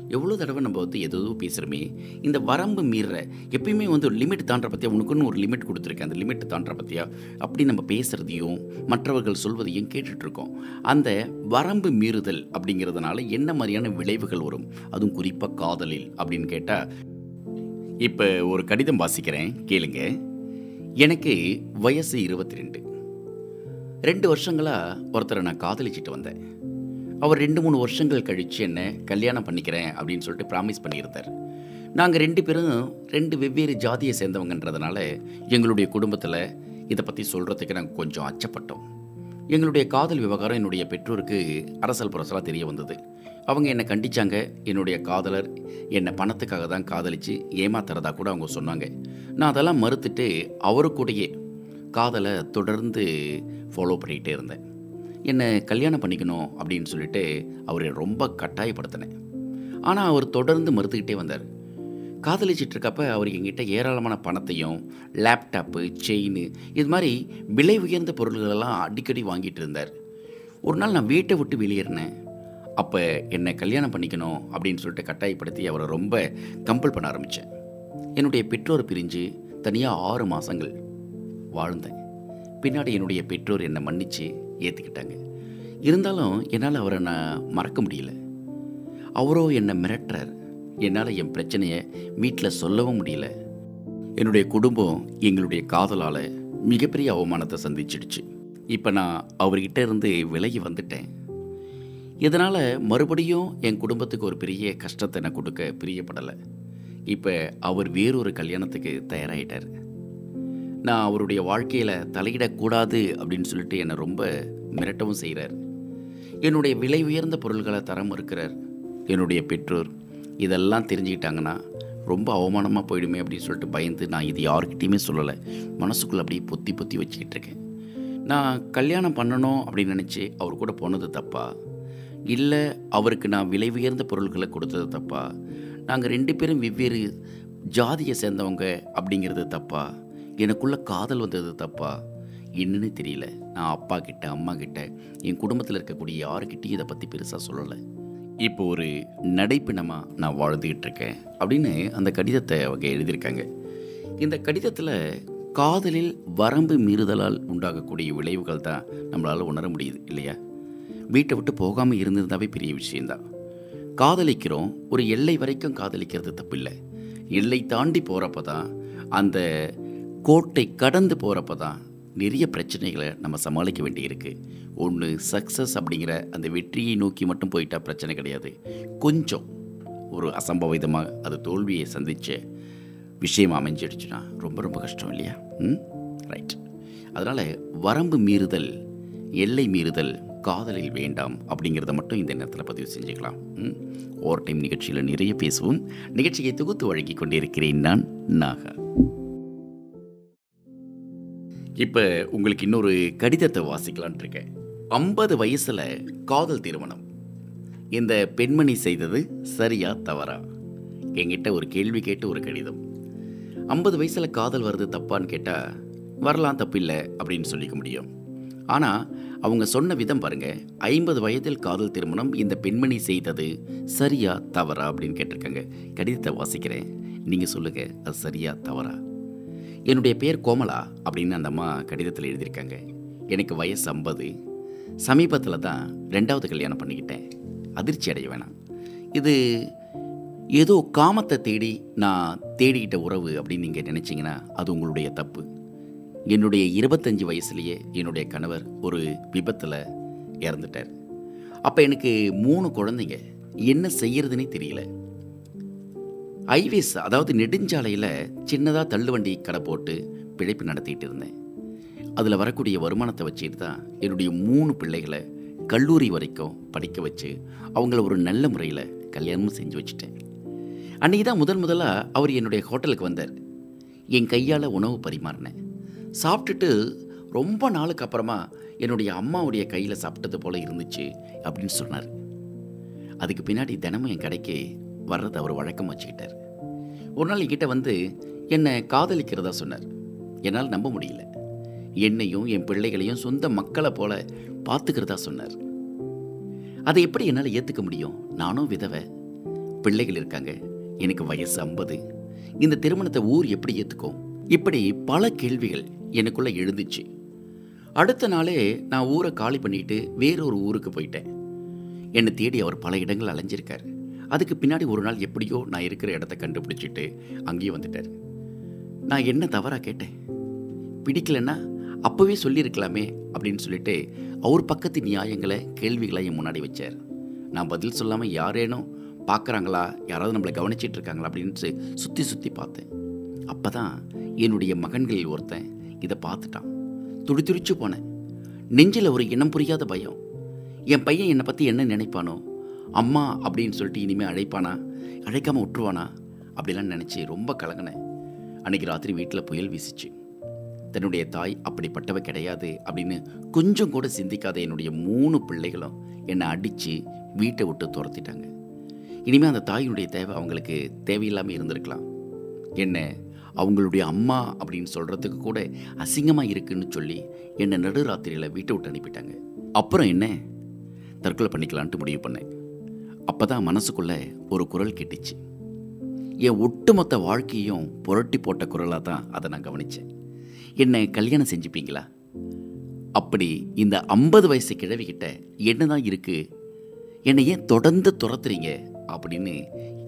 எவ்வளோ தடவை நம்ம வந்து எதோ பேசுகிறோமே இந்த வரம்பு மீறுற எப்பயுமே வந்து ஒரு லிமிட் தாண்டுற பற்றியா உனக்குன்னு ஒரு லிமிட் கொடுத்துருக்கேன். அந்த லிமிட் தாண்டுற பற்றியா அப்படி நம்ம பேசுகிறதையும் மற்றவர்கள் சொல்வதையும் கேட்டுட்ருக்கோம். அந்த வரம்பு மீறுதல் அப்படிங்கிறதுனால என்ன மாதிரியான விளைவுகள் வரும்? அதுவும் குறிப்பாக காதலில் அப்படின்னு கேட்டால் இப்போ ஒரு கடிதம் வாசிக்கிறேன் கேளுங்க. எனக்கு வயசு இருபத்தி ரெண்டு. ரெண்டு வருஷங்களாக ஒருத்தரை நான் காதலிச்சிட்டு வந்தேன். அவர் ரெண்டு மூணு வருஷங்கள் கழித்து என்ன கல்யாணம் பண்ணிக்கிறேன் அப்படின்னு சொல்லிட்டு ப்ராமிஸ் பண்ணியிருந்தார். நாங்கள் ரெண்டு பேரும் ரெண்டு வெவ்வேறு ஜாதியை சேர்ந்தவங்கன்றதுனால எங்களுடைய குடும்பத்தில் இதை பற்றி சொல்கிறதுக்கு நாங்கள் கொஞ்சம் அச்சப்பட்டோம். எங்களுடைய காதல் விவகாரம் என்னுடைய பெற்றோருக்கு அரசல் புரசலாக தெரிய வந்தது. அவங்க என்னை கண்டிச்சாங்க. என்னுடைய காதலர் என்னை பணத்துக்காக தான் காதலித்து ஏமாத்துறதா கூட அவங்க சொன்னாங்க. நான் அதெல்லாம் மறுத்துட்டு அவரு கூடயே காதலை தொடர்ந்து ஃபாலோ பண்ணிகிட்டே இருந்தேன். என்னை கல்யாணம் பண்ணிக்கணும் அப்படின்னு சொல்லிட்டு அவரை ரொம்ப கட்டாயப்படுத்தினேன். ஆனால் அவர் தொடர்ந்து மறுத்துக்கிட்டே வந்தார். காதலிச்சிட்டு இருக்கப்ப அவர் எங்கிட்ட ஏராளமான பணத்தையும் லேப்டாப்பு செயின் இது மாதிரி விலை உயர்ந்த பொருள்களெல்லாம் அடிக்கடி வாங்கிட்டு இருந்தார். ஒரு நாள் நான் வீட்டை விட்டு வெளியேறினேன். அப்போ என்னை கல்யாணம் பண்ணிக்கணும் அப்படின்னு சொல்லிட்டு கட்டாயப்படுத்தி அவரை ரொம்ப கம்பல் பண்ண ஆரம்பித்தேன் என்னுடைய பெற்றோர் பிரிஞ்சு தனியாக ஆறு மாதங்கள் வாழ்ந்தேன். பின்னாடி என்னுடைய பெற்றோர் என்னை மன்னித்து ஏற்றுக்கிட்டாங்க இருந்தாலும் என்னால் அவரை நான் மறக்க முடியல. அவரோ என்னை மிரட்டுறார். என்னால் என் பிரச்சனையை வீட்டில் சொல்லவும் முடியல. என்னுடைய குடும்பம் எங்களுடைய காதலால் மிகப்பெரிய அவமானத்தை சந்திச்சிடுச்சு. இப்போ நான் அவர்கிட்ட இருந்து விலகி வந்துட்டேன். இதனால் மறுபடியும் என் குடும்பத்துக்கு ஒரு பெரிய கஷ்டத்தை நான் கொடுக்க பிரியப்படலை. இப்போ அவர் வேறொரு கல்யாணத்துக்கு தயாராகிட்டார் நான் அவருடைய வாழ்க்கையில் தலையிடக்கூடாது அப்படின்னு சொல்லிட்டு என்னை ரொம்ப மிரட்டவும் செய்கிறார் என்னுடைய விலை உயர்ந்த பொருள்களை தரம் இருக்கிறார் என்னுடைய பெற்றோர் இதெல்லாம் தெரிஞ்சுக்கிட்டாங்கன்னா ரொம்ப அவமானமாக போயிடுமே அப்படின்னு சொல்லிட்டு பயந்து நான் இது யாருக்கிட்டையுமே சொல்லலை. மனசுக்குள்ளே அப்படியே பொத்தி பொத்தி வச்சுக்கிட்டு இருக்கேன். நான் கல்யாணம் பண்ணணும் அப்படின்னு நினச்சி அவர் கூட போனது தப்பா? இல்லை அவருக்கு நான் விலை உயர்ந்த பொருள்களை கொடுத்தது தப்பா? நாங்கள் ரெண்டு பேரும் வெவ்வேறு ஜாதியை சேர்ந்தவங்க அப்படிங்கிறது தப்பா? எனக்குள்ள காதல் வந்தது தப்பா? என்னன்னு தெரியல. நான் அப்பா கிட்ட அம்மா கிட்ட என் குடும்பத்தில் இருக்கக்கூடிய யாருக்கிட்டையும் இதை பற்றி பெருசாக சொல்லலை. இப்போ ஒரு நடைப்பிணமாக நான் வாழ்ந்துக்கிட்டு இருக்கேன் அப்படின்னு அந்த கடிதத்தை அவங்க எழுதியிருக்காங்க. இந்த கடிதத்தில் காதலில் வரம்பு மீறுதலால் உண்டாகக்கூடிய விளைவுகள் தான் நம்மளால் உணர முடியுது இல்லையா? வீட்டை விட்டு போகாமல் இருந்திருந்தாவே பெரிய விஷயந்தான் காதலிக்கிறோம் ஒரு எல்லை வரைக்கும் காதலிக்கிறது தப்பில்லை. எல்லை தாண்டி போகிறப்ப தான் அந்த கோட்டை கடந்து போகிறப்ப தான் நிறைய பிரச்சனைகளை நம்ம சமாளிக்க வேண்டியிருக்கு. ஒன்று சக்ஸஸ் அப்படிங்கிற அந்த வெற்றியை நோக்கி மட்டும் போயிட்டால் பிரச்சனை கிடையாது. கொஞ்சம் ஒரு அசம்பவிதமாக அது தோல்வியை சந்தித்த விஷயம் அமைஞ்சிடுச்சுன்னா ரொம்ப ரொம்ப கஷ்டம் இல்லையா? ம்? ரைட் அதனால் வரம்பு மீறுதல் எல்லை மீறுதல் காதலில் வேண்டாம் அப்படிங்கிறத மட்டும் இந்த நேரத்தில் பதிவு செஞ்சுக்கலாம். ம்? ஓவர் டைம் நிகழ்ச்சியில் நிறைய பேசுவோம். நிகழ்ச்சியை தொகுத்து வழங்கி கொண்டிருக்கிறேன் நான் நாகா. இப்போ உங்களுக்கு இன்னொரு கடிதத்தை வாசிக்கலான் இருக்கேன். ஐம்பது வயசில் காதல் திருமணம். இந்த பெண்மணி செய்தது சரியா தவறா? என்கிட்ட ஒரு கேள்வி கேட்டு ஒரு கடிதம். ஐம்பது வயசில் காதல் வருது தப்பான்னு கேட்டால் வரலாம் தப்பில்லை அப்படின்னு சொல்லிக்க முடியும். ஆனால் அவங்க சொன்ன விதம் பாருங்க. ஐம்பது வயதில் காதல் திருமணம் இந்த பெண்மணி செய்தது சரியா தவறா அப்படின்னு கேட்டிருக்காங்க. கடிதத்தை வாசிக்கிறேன். நீங்கள் சொல்லுங்கள் அது சரியா தவறா? என்னுடைய பேர் கோமலா அப்படின்னு அந்த அம்மா கடிதத்தில் எழுதியிருக்காங்க. எனக்கு வயசு ஐம்பது. சமீபத்தில் தான் ரெண்டாவது கல்யாணம் பண்ணிக்கிட்டேன். அதிர்ச்சி அடைய வேணாம். இது ஏதோ காமத்தை தேடி நான் தேடிக்கிட்ட உறவு அப்படின்னு நீங்கள் நினச்சிங்கன்னா அது உங்களுடைய தப்பு. என்னுடைய இருபத்தஞ்சி வயசுலேயே என்னுடைய கணவர் ஒரு விபத்தில் இறந்துட்டார். அப்போ எனக்கு மூணு குழந்தைங்க. என்ன செய்யறதுனே தெரியல. ஹைவேஸ் அதாவது நெடுஞ்சாலையில் சின்னதாக தள்ளுவண்டி கடை போட்டு பிழைப்பு நடத்திட்டு இருந்தேன். அதில் வரக்கூடிய வருமானத்தை வச்சுட்டு தான் என்னுடைய மூணு பிள்ளைகளை கல்லூரி வரைக்கும் படிக்க வச்சு அவங்கள ஒரு நல்ல முறையில் கல்யாணமும் செஞ்சு வச்சுட்டேன். அன்றைக்கி தான் முதன் முதலாக அவர் என்னுடைய ஹோட்டலுக்கு வந்தார். என் கையால் உணவு பரிமாறினேன். சாப்பிட்டுட்டு ரொம்ப நாளுக்கு அப்புறமா என்னுடைய அம்மாவுடைய கையில் சாப்பிட்டது போல் இருந்துச்சு அப்படின்னு சொன்னார். அதுக்கு பின்னாடி தினமும் என் கடைக்கு வர்றது அவர் வழக்கம் வச்சுக்கிட்டார். ஒரு நாள் என்கிட்ட வந்து என்னை காதலிக்கிறதா? சொன்னார். என்னால் நம்ப முடியல. என்னையும் என் பிள்ளைகளையும் சொந்த மக்களை போல பார்த்துக்கிறதா? சொன்னார். அதை எப்படி என்னால் ஏற்றுக்க முடியும்? நானும் விதவை. பிள்ளைகள் இருக்காங்க. எனக்கு வயசு ஐம்பது. இந்த திருமணத்தை ஊர் எப்படி ஏற்றுக்கும் இப்படி பல கேள்விகள் எனக்குள்ளே எழுந்துச்சு. அடுத்த நாளே நான் ஊரை காலி பண்ணிட்டு வேறொரு ஊருக்கு போயிட்டேன். என்னை தேடி அவர் பல இடங்கள் அலைஞ்சிருக்கார். அதுக்கு பின்னாடி ஒரு நாள் எப்படியோ நான் இருக்கிற இடத்த கண்டுபிடிச்சிட்டு அங்கேயே வந்துட்டார். நான் என்ன தவறாக கேட்டேன்? பிடிக்கலன்னா அப்போவே சொல்லியிருக்கலாமே அப்படின்னு சொல்லிட்டு அவர் பக்கத்து நியாயங்களை கேள்விகளை என் முன்னாடி வச்சார். நான் பதில் சொல்லாமல் யாரேனும் பார்க்குறாங்களா? யாராவது நம்மளை கவனிச்சிட்டு இருக்காங்களா? அப்படின்னு சுற்றி சுற்றி பார்த்தேன். அப்போ தான் என்னுடைய மகன்களில் ஒருத்தன் இதை பார்த்துட்டான். துடி துடிச்சு போனேன். நெஞ்சில் ஒரு இனம் புரியாத பயம். என் பையன் என்னை பற்றி என்ன நினைப்பானோ அம்மா அப்படின்னு சொல்லிட்டு இனிமேல் அழைப்பானா? அழைக்காமல் விட்டுருவானா? அப்படிலாம் நினச்சி ரொம்ப கலங்கினேன். அன்றைக்கி ராத்திரி வீட்டில் புயல் வீசிச்சு. தன்னுடைய தாய் அப்படிப்பட்டவ கிடையாது அப்படின்னு கொஞ்சம் கூட சிந்திக்காத என்னுடைய மூணு பிள்ளைகளும் என்னை அடித்து வீட்டை விட்டு துரத்திட்டாங்க. இனிமேல் அந்த தாயினுடைய தேவை அவங்களுக்கு தேவையில்லாமல் இருந்திருக்கலாம். என்ன அவங்களுடைய அம்மா அப்படின்னு சொல்கிறதுக்கு கூட அசிங்கமாக இருக்குன்னு சொல்லி என்னை நடுராத்திரியில் வீட்டை விட்டு அனுப்பிட்டாங்க. அப்புறம் என்ன? தற்கொலை பண்ணிக்கலான்ட்டு முடிவு பண்ணேன். அப்போ தான் மனசுக்குள்ளே ஒரு குரல் கேட்டுச்சு. என் ஒட்டுமொத்த வாழ்க்கையும் புரட்டி போட்ட குரலாக தான் அதை நான் கவனித்தேன் என்னை கல்யாணம் செஞ்சுப்பீங்களா? அப்படி இந்த ஐம்பது வயசு கிழவிக்கிட்ட என்ன தான் இருக்குது என்னை ஏன் தொடர்ந்து துரத்துறீங்க? அப்படின்னு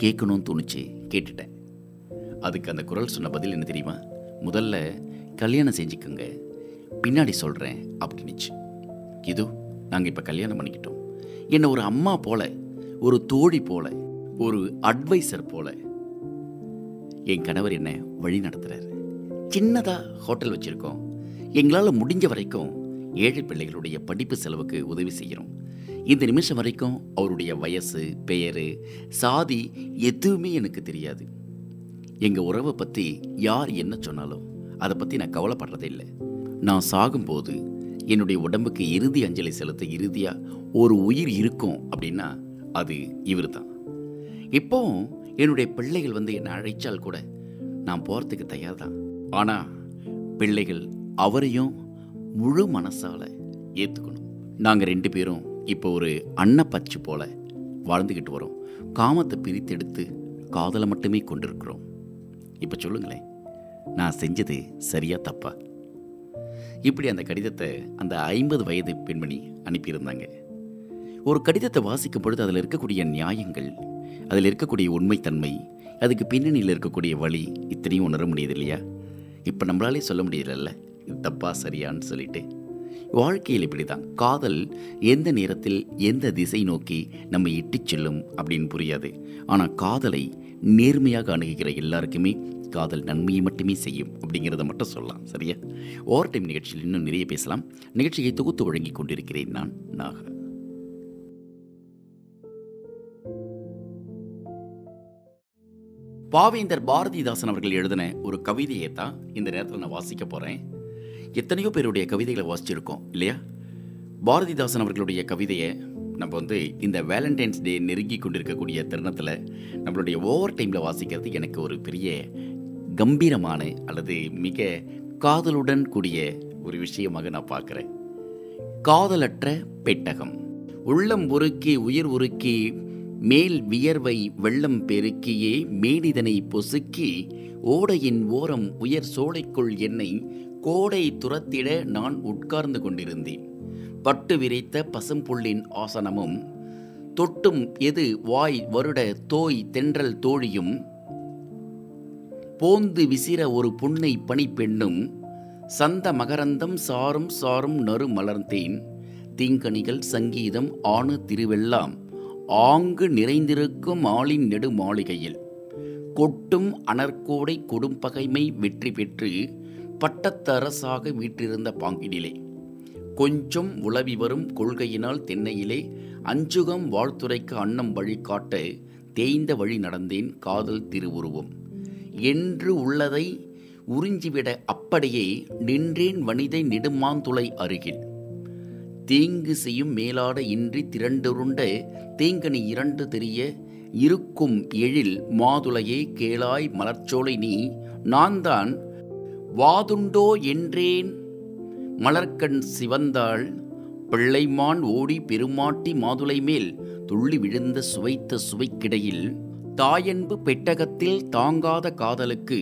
கேட்கணும்னு தோணுச்சு கேட்டுட்டேன். அதுக்கு அந்த குரல் சொன்ன பதில் என்ன தெரியுமா? முதல்ல கல்யாணம் செஞ்சுக்கோங்க பின்னாடி சொல்கிறேன் அப்படின்னுச்சு இதோ நாங்கள் இப்போ கல்யாணம் பண்ணிக்கிட்டோம். என்னை ஒரு அம்மா போல ஒரு தோழி போல ஒரு அட்வைசர் போல. என் கணவர் என்னை வழி நடத்துகிறார் சின்னதாக ஹோட்டல் வச்சுருக்கோம். எங்களால் முடிஞ்ச வரைக்கும் ஏழை பிள்ளைகளுடைய படிப்பு செலவுக்கு உதவி செய்கிறோம் இந்த நிமிஷம் வரைக்கும் அவருடைய வயசு பெயர் சாதி எதுவுமே எனக்கு தெரியாது. எங்கள் உறவை பற்றி யார் என்ன சொன்னாலும் அதை பற்றி நான் கவலைப்படுறதே இல்லை. நான் சாகும்போது என்னுடைய உடம்புக்கு இறுதி அஞ்சலி செலுத்த இறுதியாக ஒரு உயிர் இருக்கும் அப்படின்னா அது இவர் தான் இப்போவும் என்னுடைய பிள்ளைகள் வந்து என்னை அழைச்சால் கூட நான் போகிறதுக்கு தயார் தான் ஆனால் பிள்ளைகள் அவரையும் முழு மனசால் ஏற்றுக்கணும் நாங்கள் ரெண்டு பேரும் இப்போ ஒரு அன்னப்பச்சு போல் வாழ்ந்துக்கிட்டு வரோம். காமத்தை பிரித்தெடுத்து காதலை மட்டுமே கொண்டிருக்கிறோம். இப்போ சொல்லுங்களேன் நான் செஞ்சது சரியா தப்பா? இப்படி அந்த கடிதத்தை அந்த ஐம்பது வயது பெண்மணி அனுப்பியிருந்தாங்க. ஒரு கடிதத்தை வாசிக்கும் பொழுது அதில் இருக்கக்கூடிய நியாயங்கள் அதில் இருக்கக்கூடிய உண்மைத்தன்மை அதுக்கு பின்னணியில் இருக்கக்கூடிய வழி இத்தனையும் உணர முடியுது இல்லையா? இப்போ நம்மளாலே சொல்ல முடியலல்ல இது தப்பா சரியான்னு சொல்லிட்டு. வாழ்க்கையில் இப்படி தான் காதல் எந்த நேரத்தில் எந்த திசை நோக்கி நம்ம இட்டுச் செல்லும் அப்படின்னு புரியாது. ஆனால் காதலை நேர்மையாக அணுகுகிற எல்லாருக்குமே காதல் நன்மையை மட்டுமே செய்யும் அப்படிங்கிறத மட்டும் சொல்லலாம். சரியா? ஓவர் டைம் நிகழ்ச்சியில் இன்னும் நிறைய பேசலாம். நிகழ்ச்சியை தொகுத்து வழங்கி கொண்டிருக்கிறேன் நான் நாகா. பாவேந்தர் பாரதிதாசன் அவர்கள் எழுதின ஒரு கவிதையை தான் இந்த நேரத்தில் நான் வாசிக்க போகிறேன் எத்தனையோ பேருடைய கவிதைகளை வாசிச்சிருக்கோம் இல்லையா? பாரதிதாசன் அவர்களுடைய கவிதையை நம்ம வந்து இந்த வேலண்டைன்ஸ் டே நெருங்கி கொண்டிருக்கக்கூடிய தருணத்தில் நம்மளுடைய ஓவர் டைமில் வாசிக்கிறது எனக்கு ஒரு பெரிய கம்பீரமான அல்லது மிக காதலுடன் கூடிய ஒரு விஷயமாக நான் பார்க்குறேன். காதலற்ற பெட்டகம். உள்ளம் உருக்கி உயிர் உருக்கி மேல் வியர்வை வெள்ளம் பெருக்கியே மேனிதனை பொசுக்கி ஓடையின் ஓரம் உயர் சோலைக்குள் என்னை கோடை துரத்திட நான் உட்கார்ந்து கொண்டிருந்தேன். பட்டு விரித்த பசும்புள்ளின் ஆசனமும் தொட்டும் எது வாய் வருட தோய் தென்றல் தோழியும் போந்து விசிற ஒரு புன்னை பணிப்பெண்ணும் சந்த மகரந்தம் சாரும் சாரும் நறு மலர்ந்தேன். தீங்கனிகள் சங்கீதம் ஆணு திருவெல்லாம் ஆங்கு நிறைந்திருக்கும் ஆளின் நெடு மாளிகையில் கொட்டும் அனற்கோடை கொடும்பகைமை வெற்றி பெற்று பட்டத்தரசாக வீற்றிருந்த பாங்கினிலே. கொஞ்சம் உளவி வரும் கொள்கையினால் தென்னையிலே அஞ்சுகம் வாழ்த்துரைக்கு அன்னம் வழிகாட்ட தேய்ந்த வழி நடந்தேன் காதல் திருவுருவம். என்று உள்ளதை உறிஞ்சிவிட அப்படியே நின்றேன் வனிதை நெடுமாந்துளை அருகில். தீங்கு செய்யும் மேலாட இன்றி திரண்டுருண்ட தேங்கனி இரண்டு தெரிய இருக்கும் எழில் மாதுளையே கேளாய் மலர்ச்சோலை நீ நான் தான் வாதுண்டோ என்றேன் மலர்க்கண் சிவந்தாள் பிள்ளைமான் ஓடி பெருமாட்டி மாதுளை மேல் துள்ளி விழுந்த சுவைத்த சுவைக்கிடையில் தாயன்பு பெட்டகத்தில் தாங்காத காதலுக்கு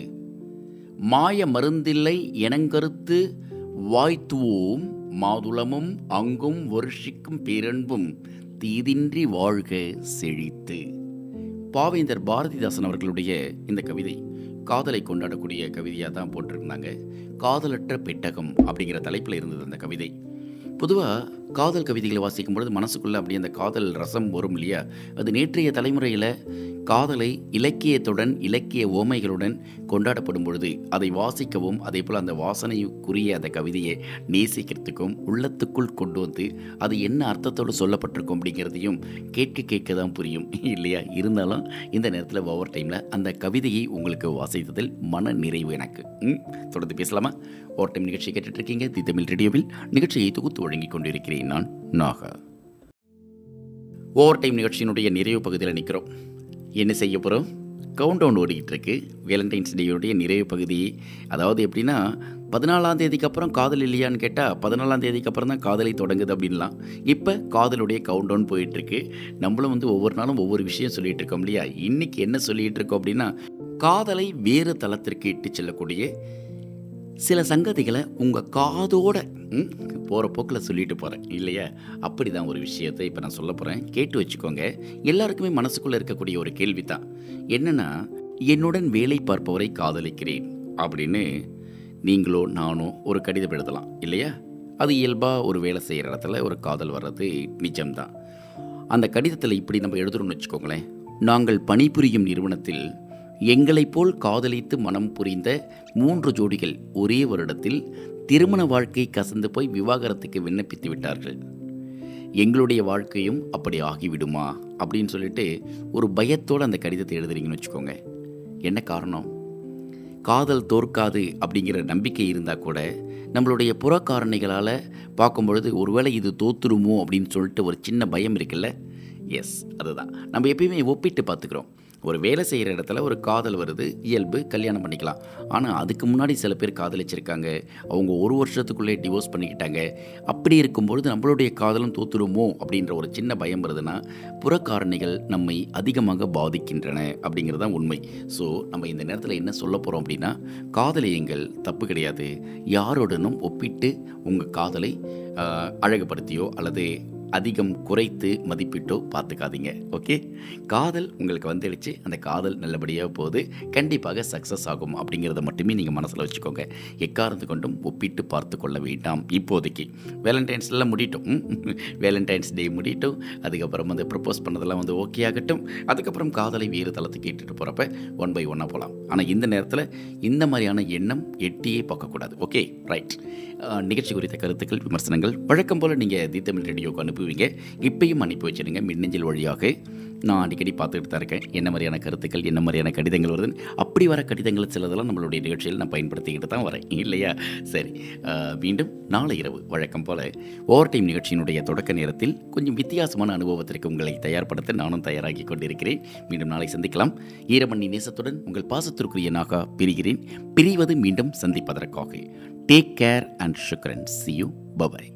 மாய மருந்தில்லை எனங்கருத்து வாய்த்துவோம் மாதுளமும் அங்கும் வருஷிக்கும் பேரன்பும் தீதின்றி வாழ்க செழித்து. பாவேந்தர் பாரதிதாசன் அவர்களுடைய இந்த கவிதை காதலை கொண்டாடக்கூடிய கவிதையாக தான் போட்டிருந்தாங்க. காதலற்ற பெட்டகம் அப்படிங்கிற தலைப்பில் இருந்தது அந்த கவிதை. பொதுவாக காதல் கவிதைகளை வாசிக்கும் பொழுது மனசுக்குள்ளே அப்படியே அந்த காதல் ரசம் வரும் இல்லையா? அது நேற்றைய தலைமுறையில் காதலை இலக்கியத்துடன் இலக்கிய ஓமைகளுடன் கொண்டாடப்படும் பொழுது அதை வாசிக்கவும் அதே போல் அந்த வாசனைக்குரிய அந்த கவிதையை நேசிக்கிறதுக்கும் உள்ளத்துக்குள் கொண்டு வந்து அது என்ன அர்த்தத்தோடு சொல்லப்பட்டிருக்கும் அப்படிங்கிறதையும் கேட்க கேட்க தான் புரியும் இல்லையா? இருந்தாலும் இந்த நேரத்தில் ஓவர் டைமில் அந்த கவிதையை உங்களுக்கு வாசித்ததில் மன நிறைவு எனக்கு. தொடர்ந்து பேசலாமா? ஓவர் டைம் நிகழ்ச்சி கேட்டுட்ருக்கீங்க தி தமிழ் ரேடியோவில் நிகழ்ச்சியை தொகுத்து வழங்கிக் கொண்டிருக்கிறேன் நான் நாகா. ஓவர் டைம் நிகழ்ச்சியினுடைய நிறைவு பகுதியில் நிற்கிறோம். என்ன செய்ய போகிறோம் கவுண்ட் டவுன் ஓடிக்கிட்டு இருக்கு வேலண்டைன்ஸ் டேயோடைய நிறைவு பகுதி. அதாவது எப்படின்னா பதினாலாம் தேதிக்கு அப்புறம் காதல் இல்லையான்னு கேட்டால் பதினாலாம் தேதிக்கு அப்புறம் தான் காதலை தொடங்குது அப்படின்லாம். இப்போ காதலுடைய கவுண்ட் டவுன் போயிட்டுருக்கு. நம்மளும் வந்து ஒவ்வொரு நாளும் ஒவ்வொரு விஷயம் சொல்லிகிட்டு இருக்கோம் இல்லையா? இன்றைக்கி என்ன சொல்லிகிட்டு இருக்கோம் அப்படின்னா காதலை வேறு தளத்திற்கு இட்டு செல்லக்கூடிய சில சங்கதிகளை உங்கள் காதோட போகிற போக்கில் சொல்லிட்டு போகிறேன் இல்லையா? அப்படி தான் ஒரு விஷயத்தை இப்போ நான் சொல்ல போகிறேன் கேட்டு வச்சுக்கோங்க. எல்லாருக்குமே மனசுக்குள்ளே இருக்கக்கூடிய ஒரு கேள்வி தான் என்னென்னா என்னுடன் வேலை பார்ப்பவரை காதலிக்கிறேன் அப்படின்னு நீங்களோ நானோ ஒரு கடிதம் எழுதலாம். இல்லையா? அது இயல்பாக ஒரு வேலை செய்கிற இடத்துல ஒரு காதல் வர்றது நிஜம்தான். அந்த கடிதத்தில் இப்படி நம்ம எழுதுறோம்னு வச்சுக்கோங்களேன். நாங்கள் பணிபுரியும் நிறுவனத்தில் எங்களைப் போல் காதலித்து மனம் புரிந்த மூன்று ஜோடிகள் ஒரே வருடத்தில் திருமண வாழ்க்கை கசந்து போய் விவாகரத்துக்கு விண்ணப்பித்து விட்டார்கள். எங்களுடைய வாழ்க்கையும் அப்படி ஆகிவிடுமா? அப்படின்னு சொல்லிட்டு ஒரு பயத்தோடு அந்த கடிதத்தை எழுதுறீங்கன்னு வச்சுக்கோங்க. என்ன காரணம்? காதல் தோற்காது அப்படிங்கிற நம்பிக்கை இருந்தால் கூட நம்மளுடைய புறக்காரணிகளால் பார்க்கும்பொழுது ஒருவேளை இது தோத்துருமோ அப்படின்னு சொல்லிட்டு ஒரு சின்ன பயம் இருக்குல்ல? எஸ் அதுதான். நம்ம எப்பயுமே ஒப்பிட்டு பார்த்துக்கிறோம். ஒரு வேலை செய்கிற இடத்துல ஒரு காதல் வருது இயல்பு கல்யாணம் பண்ணிக்கலாம். ஆனால் அதுக்கு முன்னாடி சில பேர் காதலிச்சிருக்காங்க. அவங்க ஒரு வருஷத்துக்குள்ளே டிவோர்ஸ் பண்ணிக்கிட்டாங்க. அப்படி இருக்கும்பொழுது நம்மளுடைய காதலும் தோத்துருமோ அப்படின்ற ஒரு சின்ன பயம் வருதுன்னா புறக்காரணிகள் நம்மை அதிகமாக பாதிக்கின்றன அப்படிங்கிறது தான் உண்மை. ஸோ நம்ம இந்த நேரத்தில் என்ன சொல்ல போகிறோம் அப்படின்னா காதலியுங்கள் தப்பு கிடையாது. யாருடனும் ஒப்பிட்டு உங்கள் காதலை அழகுபடுத்தியோ அல்லது அதிகம் குறைத்து மதிப்பிட்டோ பார்த்துக்காதீங்க ஓகே? காதல் உங்களுக்கு வந்துடுச்சு. அந்த காதல் நல்லபடியாக போகுது. கண்டிப்பாக சக்ஸஸ் ஆகும் அப்படிங்கிறத மட்டுமே நீங்கள் மனசில் வச்சுக்கோங்க. எக்காரந்து கொண்டும் ஒப்பிட்டு பார்த்து கொள்ள வேண்டாம் இப்போதைக்கு. வேலண்டைன்ஸ்லாம் முடிட்டோம் வேலண்டைன்ஸ் டே முடியட்டும். அதுக்கப்புறம் வந்து ப்ரப்போஸ் பண்ணதெல்லாம் வந்து ஓகே ஆகட்டும். அதுக்கப்புறம் காதலை வேறு தளத்துக்கு இட்டுட்டு போகிறப்ப ஒன் பை ஒன்னாக போகலாம் ஆனால் இந்த நேரத்தில் இந்த மாதிரியான எண்ணம் எட்டியே பார்க்கக்கூடாது. ஓகே ரைட் நிகழ்ச்சி குறித்த கருத்துக்கள் விமர்சனங்கள் வழக்கம் போல் நீங்கள் தி தமிழ் ரேடியோக்கு அனுப்புவீங்க இப்பயும் அனுப்பி வச்சிடுங்க மின்னஞ்சல் வழியாக நான் அடிக்கடி பார்த்துக்கிட்டு தான் இருக்கேன். என்ன மாதிரியான கருத்துக்கள் என்ன மாதிரியான கடிதங்கள் வருதுன்னு. அப்படி வர கடிதங்கள் சிலதெல்லாம் நம்மளுடைய நிகழ்ச்சியில் நான் பயன்படுத்திக்கிட்டு தான் வரேன். இல்லையா? சரி. மீண்டும் நாளை இரவு. வழக்கம் போல் ஓவர் டைம் நிகழ்ச்சியினுடைய தொடக்க நேரத்தில் கொஞ்சம் வித்தியாசமான அனுபவத்திற்கு உங்களை தயார்படுத்த நானும் தயாராகி கொண்டிருக்கிறேன். மீண்டும் நாளை சந்திக்கலாம். ஈரமணி நேசத்துடன் உங்கள் பாசத்திற்குரிய நாகா பிரிகிறேன். பிரிவது மீண்டும் சந்திப்பதற்காக. டேக் கேர் அண்ட் சுக்ரன் சி யூ பபாய்